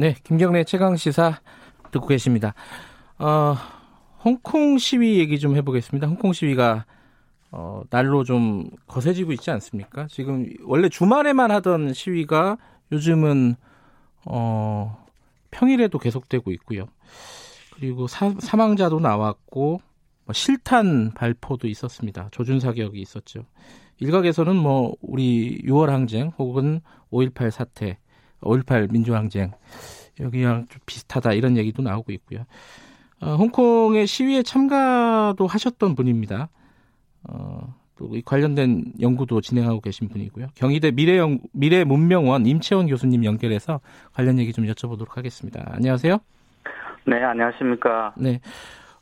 네, 김경래 최강 시사 듣고 계십니다. 어, 홍콩 시위 얘기 좀 해보겠습니다. 홍콩 시위가 어, 날로 좀 거세지고 있지 않습니까? 지금 원래 주말에만 하던 시위가 요즘은 어, 평일에도 계속되고 있고요. 그리고 사, 사망자도 나왔고 뭐 실탄 발포도 있었습니다. 조준 사격이 있었죠. 일각에서는 뭐 우리 6월 항쟁 혹은 5.18 사태, 5.18 민주항쟁 여기랑 좀 비슷하다 이런 얘기도 나오고 있고요. 어, 홍콩의 시위에 참가도 하셨던 분입니다. 어, 또 관련된 연구도 진행하고 계신 분이고요. 경희대 미래연, 미래 문명원 임채원 교수님 연결해서 관련 얘기 좀 여쭤보도록 하겠습니다. 안녕하세요. 네, 안녕하십니까. 네.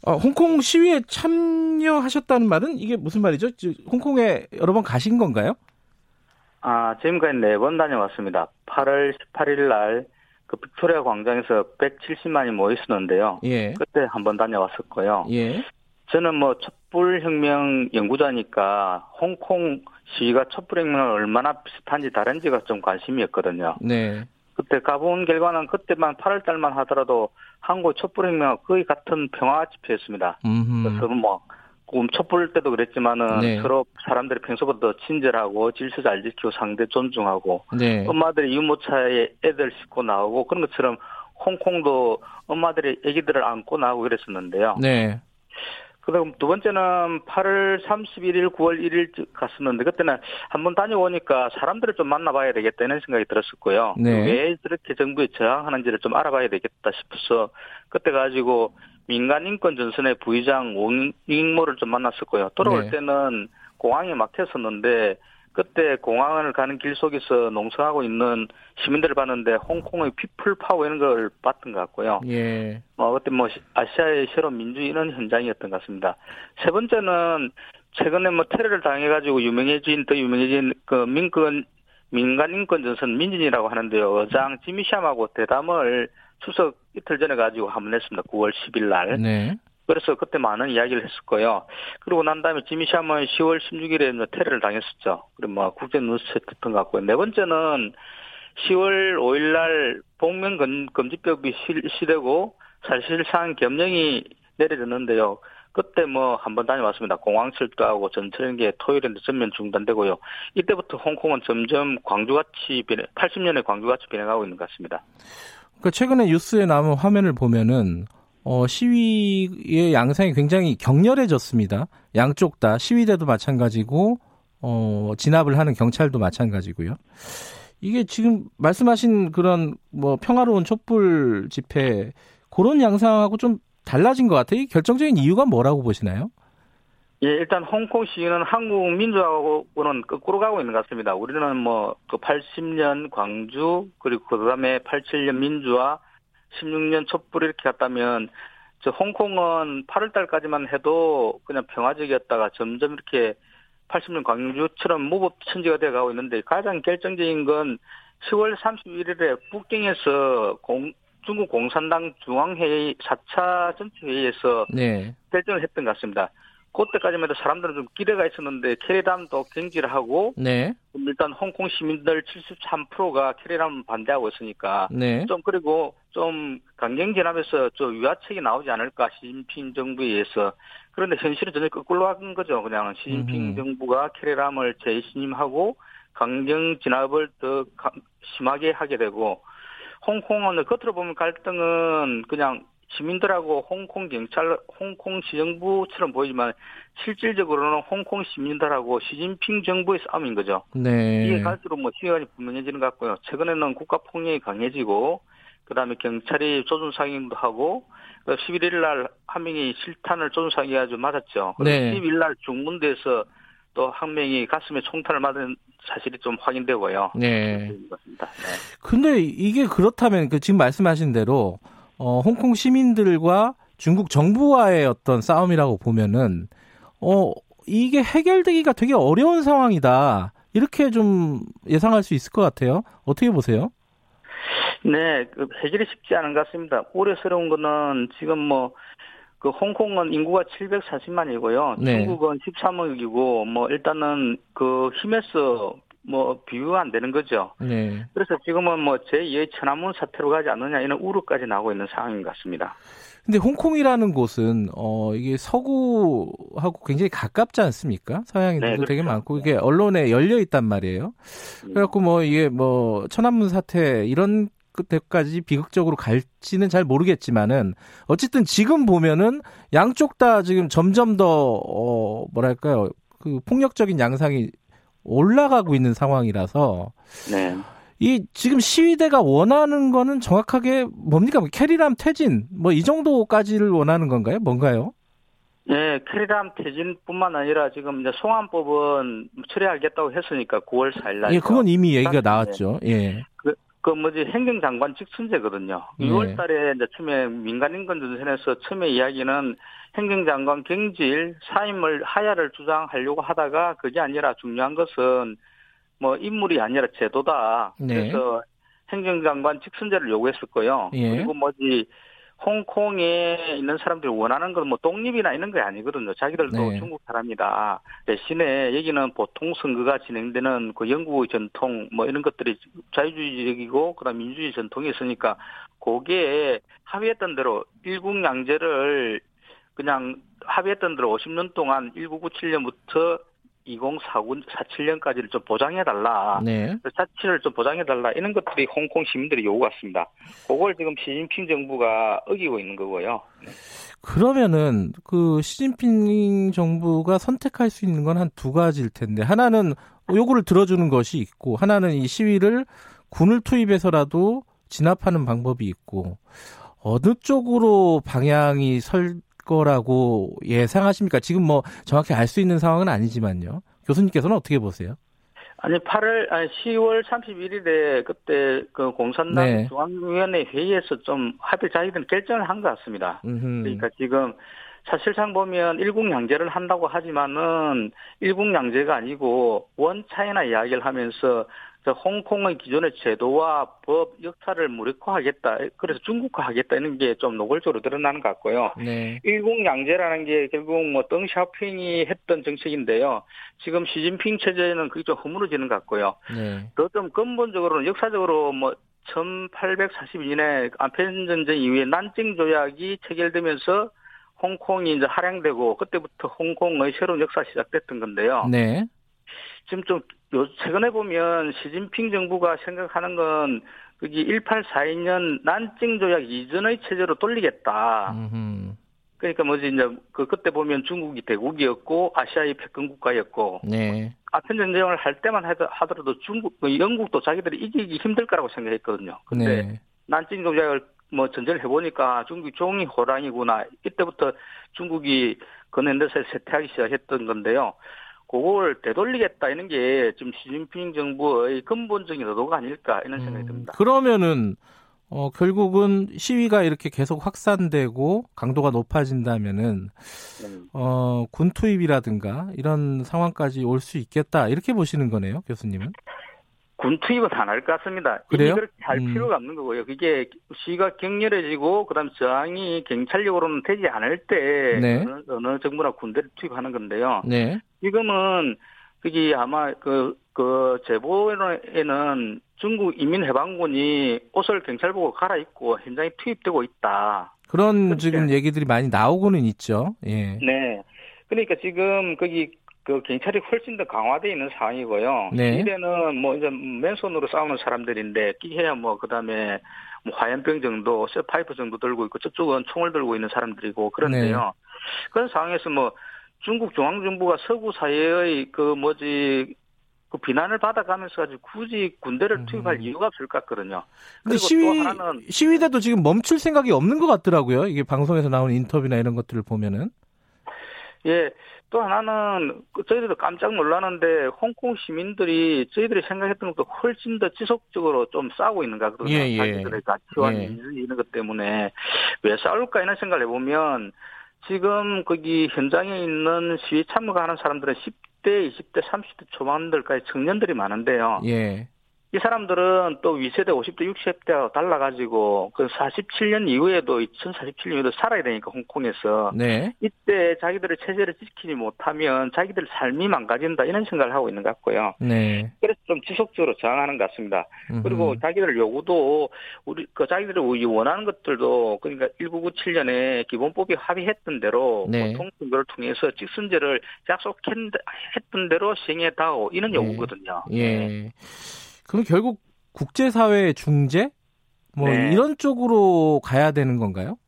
어, 홍콩 시위에 참여하셨다는 말은 이게 무슨 말이죠? 홍콩에 여러 번 가신 건가요? 아, 지금까지 네 번 다녀왔습니다. 8월 18일 날 그 빅토리아 광장에서 170만이 모여 있었는데요. 예. 그때 한 번 다녀왔었고요. 예. 저는 뭐 촛불혁명 연구자니까 홍콩 시위가 촛불혁명을 얼마나 비슷한지 다른지가 좀 관심이었거든요. 네. 그때 가본 결과는 그때만 8월 달만 하더라도 한국 촛불혁명과 거의 같은 평화 집회였습니다. 그래서 뭐 촛불 때도 그랬지만은 네. 서로 사람들이 평소보다 더 친절하고 질서 잘 지키고 상대 존중하고 네. 엄마들이 유모차에 애들 싣고 나오고 그런 것처럼 홍콩도 엄마들이 아기들을 안고 나오고 그랬었는데요. 네. 그다음 두 번째는 8월 31일, 9월 1일 갔었는데 그때는 한번 다녀오니까 사람들을 좀 만나봐야 되겠다는 생각이 들었었고요. 네. 왜 저렇게 정부에 저항하는지를 좀 알아봐야 되겠다 싶어서 그때 가지고 민간 인권 전선의 부의장 옹익모를 좀 만났었고요. 돌아올 네. 때는 공항에 막혔었는데 그때 공항을 가는 길 속에서 농성하고 있는 시민들을 봤는데 홍콩의 people power 이런 걸 봤던 것 같고요. 예. 뭐 그때 뭐 아시아의 새로운 민주 이런 현장이었던 것 같습니다. 세 번째는 최근에 뭐 테러를 당해가지고 유명해진 더 유명해진 그 민권 민간 인권 전선 민진이라고 하는데요. 의장 지미샴하고 대담을 추석 이틀 전에 가지고 한번 했습니다. 9월 10일 날. 네. 그래서 그때 많은 이야기를 했었고요. 그리고 난 다음에 지미샴은 10월 16일에 테러를 당했었죠. 그리고 뭐 국제 뉴스에 듣던 것 같고요. 네 번째는 10월 5일 날 복면 금지법이 시되고 사실상 겸령이 내려졌는데요. 그때 뭐 한번 다녀왔습니다. 공항 철도하고 전철연계 토요일에 전면 중단되고요. 이때부터 홍콩은 점점 광주같이 변해, 80년의 광주같이 변해가고 있는 것 같습니다. 그 최근에 뉴스에 나온 화면을 보면은 어, 시위의 양상이 굉장히 격렬해졌습니다. 양쪽 다 시위대도 마찬가지고 어, 진압을 하는 경찰도 마찬가지고요. 이게 지금 말씀하신 그런 뭐 평화로운 촛불 집회 그런 양상하고 좀 달라진 것 같아요. 결정적인 이유가 뭐라고 보시나요? 예, 일단 홍콩 시위는 한국 민주하고는 거꾸로 가고 있는 것 같습니다. 우리는 뭐 그 80년 광주 그리고 그다음에 87년 민주화 16년 촛불 이렇게 갔다면 저 홍콩은 8월 달까지만 해도 그냥 평화적이었다가 점점 이렇게 80년 광주처럼 무법 천지가 되어 가고 있는데 가장 결정적인 건 10월 31일에 북경에서 공, 중국 공산당 중앙회의 4차 전체회의에서 네. 결정을 했던 것 같습니다. 그때까지만 해도 사람들은 좀 기대가 있었는데 캐리담도 경질을 하고 네. 일단 홍콩 시민들 73%가 캐리담 반대하고 있으니까 네. 좀 그리고 좀 강경진압에서 좀 유화책이 나오지 않을까 시진핑 정부에 의해서 그런데 현실은 전혀 거꾸로 한 거죠. 그냥 시진핑 음. 정부가 캐리람을 재신임하고 강경 진압을 더 심하게 하게 되고 홍콩은 겉으로 보면 갈등은 그냥 시민들하고 홍콩 경찰, 홍콩 시정부처럼 보이지만 실질적으로는 홍콩 시민들하고 시진핑 정부의 싸움인 거죠. 네. 이게 갈수록 뭐 시간이 분명해지는 것 같고요. 최근에는 국가 폭력이 강해지고 그다음에 경찰이 조준 사격도 하고 11일 날 한 명이 실탄을 조준 사격해가지고 맞았죠. 네. 12일 날 중문대에서 또 한 명이 가슴에 총탄을 맞은 사실이 좀 확인되고요. 네. 네. 근데 이게 그렇다면 그 지금 말씀하신 대로 어, 홍콩 시민들과 중국 정부와의 어떤 싸움이라고 보면은 어 이게 해결되기가 되게 어려운 상황이다. 이렇게 좀 예상할 수 있을 것 같아요. 어떻게 보세요? 네, 그 해결이 쉽지 않은 것 같습니다. 우려스러운 거는 지금 뭐, 그 홍콩은 인구가 740만이고요. 네. 중국은 13억이고, 뭐, 일단은 그 힘에서 뭐 비교가 안 되는 거죠. 네. 그래서 지금은 뭐 제2의 천안문 사태로 가지 않느냐 이런 우려까지 나오고 있는 상황인 것 같습니다. 근데 홍콩이라는 곳은 어 이게 서구하고 굉장히 가깝지 않습니까? 서양인들도 네, 그렇죠. 되게 많고 이게 언론에 열려 있단 말이에요. 음. 그래갖고 뭐 이게 뭐 천안문 사태 이런 때까지 비극적으로 갈지는 잘 모르겠지만은 어쨌든 지금 보면은 양쪽 다 지금 점점 더 어 뭐랄까요 그 폭력적인 양상이 올라가고 있는 상황이라서 네. 이 지금 시위대가 원하는 거는 정확하게 뭡니까? 뭐 캐리람 퇴진 뭐 이 정도까지를 원하는 건가요? 뭔가요? 네, 캐리람 퇴진뿐만 아니라 지금 이제 송환법은 처리하겠다고 했으니까 9월 4일 날. 예, 그건 이미 얘기가 나왔죠. 예. 그, 그 뭐지 행정장관 직선제거든요. 예. 6월 달에 이제 처음에 민간인권전선에서 처음에 이야기는 행정장관 경질 사임을 하야를 주장하려고 하다가 그게 아니라 중요한 것은 뭐 인물이 아니라 제도다. 네. 그래서 행정장관 직선제를 요구했을 거요. 예. 그리고 뭐지 홍콩에 있는 사람들이 원하는 건 뭐 독립이나 이런 게 아니거든요. 자기들도 네. 중국 사람이다. 대신에 여기는 보통 선거가 진행되는 그 영국의 전통 뭐 이런 것들이 자유주의적이고 그다음 민주주의 전통이 있으니까 거기에 합의했던 대로 일국 양제를 그냥 합의했던 대로 50년 동안 1997년부터 2047년까지를 좀 보장해달라. 네. 자치를 좀 보장해달라. 이런 것들이 홍콩 시민들의 요구 같습니다. 그걸 지금 시진핑 정부가 어기고 있는 거고요. 네. 그러면은 그 시진핑 정부가 선택할 수 있는 건 한 두 가지일 텐데 하나는 요구를 들어주는 것이 있고 하나는 이 시위를 군을 투입해서라도 진압하는 방법이 있고 어느 쪽으로 방향이 설 거라고 예상하십니까? 지금 뭐 정확히 알 수 있는 상황은 아니지만요. 교수님께서는 어떻게 보세요? 아니 8월 아니 10월 31일에 그때 그 공산당 네. 중앙위원회 회의에서 좀 합의 자기들은 결정을 한 것 같습니다. 음흠. 그러니까 지금 사실상 보면 일국 양제를 한다고 하지만은 일국 양제가 아니고 원 차이나 이야기를 하면서 홍콩의 기존의 제도와 법 역사를 무력화하겠다. 그래서 중국화하겠다 이런 게 좀 노골적으로 드러나는 것 같고요. 네. 일국 양제라는 게 결국 뭐 덩샤오핑이 했던 정책인데요. 지금 시진핑 체제는 그게 좀 허물어지는 것 같고요. 네. 더좀 근본적으로는 역사적으로 뭐 1842년에 아펜 전쟁 이후에 난징 조약이 체결되면서 홍콩이 이제 할양되고 그때부터 홍콩의 새로운 역사 시작됐던 건데요. 네. 지금 좀 요, 최근에 보면 시진핑 정부가 생각하는 건 그게 1842년 난징 조약 이전의 체제로 돌리겠다. 음흠. 그러니까 뭐지 이제 그 그때 보면 중국이 대국이었고 아시아의 패권 국가였고 네. 아편 전쟁을 할 때만 하더라도 중국 그 영국도 자기들이 이기기 힘들 거라고 생각했거든요. 근데 네. 난징 조약을 뭐 전쟁을 해보니까 중국이 종이 호랑이구나 이때부터 중국이 근현대사에 쇠퇴하기 시작했던 건데요. 그걸 되돌리겠다 이런 게 지금 시진핑 정부의 근본적인 의도가 아닐까 이런 생각이 음, 듭니다. 그러면은 어, 결국은 시위가 이렇게 계속 확산되고 강도가 높아진다면은 음. 어, 군 투입이라든가 이런 상황까지 올 수 있겠다 이렇게 보시는 거네요, 교수님은? 군 투입은 안 할 것 같습니다. 그래요? 그렇게 할 음. 필요가 없는 거고요. 그게 시가 격렬해지고 그다음 저항이 경찰력으로는 되지 않을 때 네. 어느, 어느, 정부나 군대를 투입하는 건데요. 네. 지금은 그게 아마 그, 그 제보에는 중국 이민해방군이 옷을 경찰 보고 갈아입고 현장에 투입되고 있다. 그런 지금 얘기들이 많이 나오고는 있죠. 예. 네. 그러니까 지금 거기 그 경찰이 훨씬 더 강화되어 있는 상황이고요. 네. 이래는 뭐 이제 맨손으로 싸우는 사람들인데 끼해야 뭐 그다음에 뭐 화염병 정도, 쇠파이프 정도 들고 있고 저쪽은 총을 들고 있는 사람들이고 그런데요. 네. 그런 상황에서 뭐 중국 중앙정부가 서구 사회의 그 뭐지 그 비난을 받아가면서 가지고 굳이 군대를 투입할 음. 이유가 없을 것 같거든요. 근데 시위 시위대도 지금 멈출 생각이 없는 것 같더라고요. 이게 방송에서 나오는 인터뷰나 이런 것들을 보면은. 예, 또 하나는 그 저희들도 깜짝 놀라는데 홍콩 시민들이 저희들이 생각했던 것도 훨씬 더 지속적으로 좀 싸우고 있는가 그러거든요. 예, 예. 자기들의 가치와 예. 민주주의 이런 것 때문에 왜 싸울까 이런 생각을 해보면 지금 거기 현장에 있는 시위 참가하는 사람들은 10대, 20대, 30대 초반들까지 청년들이 많은데요. 예. 이 사람들은 또 위세대 50대, 60대와 달라가지고 그 47년 이후에도 2047년에도 살아야 되니까 홍콩에서 네. 이때 자기들의 체제를 지키지 못하면 자기들 삶이 망가진다 이런 생각을 하고 있는 것 같고요. 네. 그래서 좀 지속적으로 저항하는 것 같습니다. 음흠. 그리고 자기들 요구도 우리 그 자기들이 원하는 것들도 그러니까 1997년에 기본법이 합의했던 대로 네. 보통 선거를 통해서 직선제를 약속했던 대로 시행해 다오 이런 네. 요구거든요. 예. 네. 그럼 결국 국제사회의 중재? 뭐 네. 이런 쪽으로 가야 되는 건가요?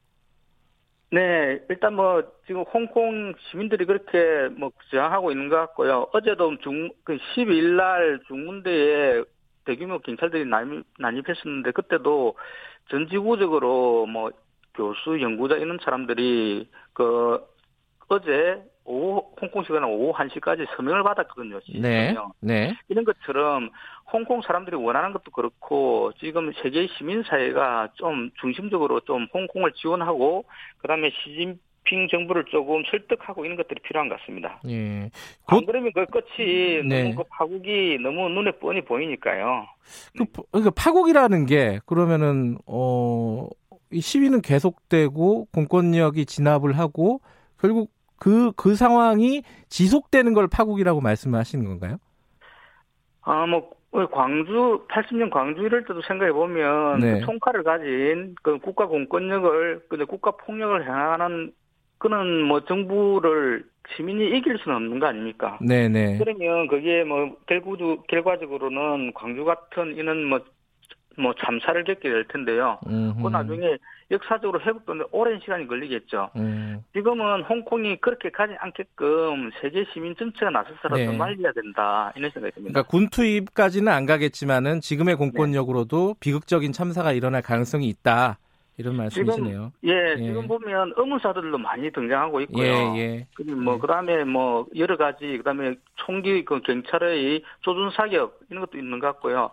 네, 일단 뭐 지금 홍콩 시민들이 그렇게 뭐 저항하고 있는 것 같고요. 어제도 중, 그 12일 날 중문대에 대규모 경찰들이 난입, 난입했었는데 그때도 전 지구적으로 뭐 교수, 연구자 이런 사람들이 그 어제 오후 홍콩 시간은 오후 1시까지 서명을 받았거든요. 네. 네. 이런 것처럼 홍콩 사람들이 원하는 것도 그렇고 지금 세계 시민 사회가 좀 중심적으로 좀 홍콩을 지원하고 그다음에 시진핑 정부를 조금 설득하고 이런 것들이 필요한 것 같습니다. 예. 곧... 안 그러면 그 끝이 네. 너무 그 파국이 너무 눈에 뻔히 보이니까요. 그 그러니까 파국이라는 게 그러면은 어. 이 시위는 계속되고 공권력이 진압을 하고 결국 그, 그 상황이 지속되는 걸 파국이라고 말씀하시는 건가요? 아, 뭐, 광주, 80년 광주 이럴 때도 생각해 보면, 네. 그 총칼을 가진 그 국가 공권력을, 근데 국가 폭력을 향하는 그는 뭐 정부를 시민이 이길 수는 없는 거 아닙니까? 네네. 네. 그러면 그게 뭐 결국 결과적으로는 광주 같은 이런 뭐 뭐 참사를 겪게 될 텐데요. 음흠. 그 나중에 역사적으로 회복되는 오랜 시간이 걸리겠죠. 음. 지금은 홍콩이 그렇게 가지 않게끔 세계 시민 전체가 나서서라도 네. 말려야 된다 이런 생각이 듭니다. 그러니까 군 투입까지는 안 가겠지만은 지금의 공권력으로도 네. 비극적인 참사가 일어날 가능성이 있다. 이런 말씀이시네요. 지금, 예, 예, 지금 보면 의문사들도 많이 등장하고 있고요. 예, 예. 뭐 예. 그다음에 뭐 여러 가지 그다음에 총기 그 경찰의 조준 사격 이런 것도 있는 것 같고요.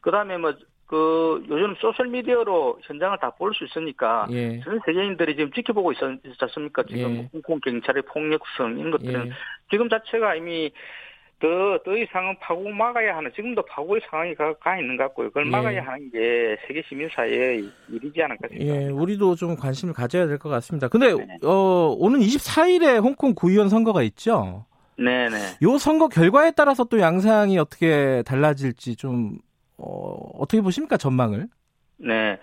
그다음에 뭐 그 요즘 소셜 미디어로 현장을 다 볼 수 있으니까 예. 전 세계인들이 지금 지켜보고 있었, 습니까 지금 예. 홍콩 경찰의 폭력성 이런 것들은 예. 지금 자체가 이미 더, 더 이상은 파고 막아야 하는, 지금도 파고의 상황이 가, 가 있는 것 같고요. 그걸 예. 막아야 하는 게 세계 시민사회의 일이지 않을까 싶습니다. 예, 우리도 좀 관심을 가져야 될 것 같습니다. 근데, 네. 어, 오는 24일에 홍콩 구의원 선거가 있죠? 네네. 요 선거 결과에 따라서 또 양상이 어떻게 달라질지 좀 어, 어떻게 보십니까 전망을? 네.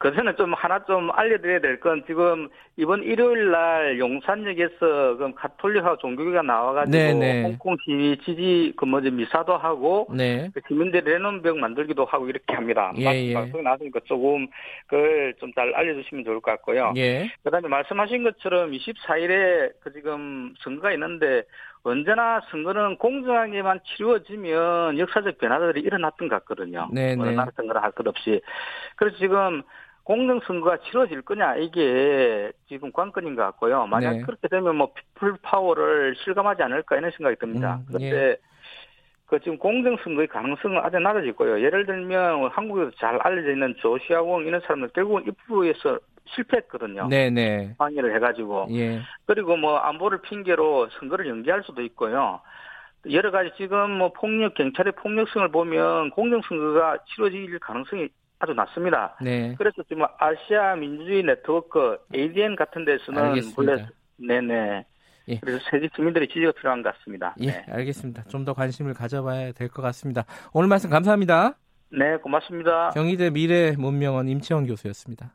그 전에 좀 하나 좀 알려드려야 될 건 지금 이번 일요일 날 용산역에서 그 가톨릭하고 종교계가 나와가지고 네네. 네. 홍콩 시위 지지 그 뭐지 미사도 하고 네. 그 시민들 레논벽 만들기도 하고 이렇게 합니다. 예, 예. 방송이 나왔으니까 조금 그걸 좀 잘 알려주시면 좋을 것 같고요. 예. 그다음에 말씀하신 것처럼 24일에 그 지금 선거가 있는데 언제나 선거는 공정하게만 치루어지면 역사적 변화들이 일어났던 것 같거든요. 네네. 어느 나라 선거를 할 것 없이. 그래서 지금 공정선거가 치러질 거냐 이게 지금 관건인 것 같고요. 만약 네. 그렇게 되면 뭐 피플 파워를 실감하지 않을까 이런 생각이 듭니다. 음, 그런데 예. 그 지금 공정선거의 가능성은 아주 낮아질 예를 들면 한국에서 잘 알려져 있는 조시아공 이런 사람들 결국은 입부에서 실패했거든요. 네네. 방해를 해가지고. 예. 그리고 뭐 안보를 핑계로 선거를 연기할 수도 있고요. 여러 가지 지금 뭐 폭력 경찰의 폭력성을 보면 공정선거가 치러질 가능성이 아주 낮습니다. 네. 그래서 지금 아시아 민주주의 네트워크 ADN 같은 데서는 알겠습니다. 원래 네네. 예. 그래서 세계 주민들의 지지가 필요한 것 같습니다. 예, 네. 알겠습니다. 좀 더 관심을 가져봐야 될 것 같습니다. 오늘 말씀 감사합니다. 네, 고맙습니다. 경희대 미래 문명원 임채원 교수였습니다.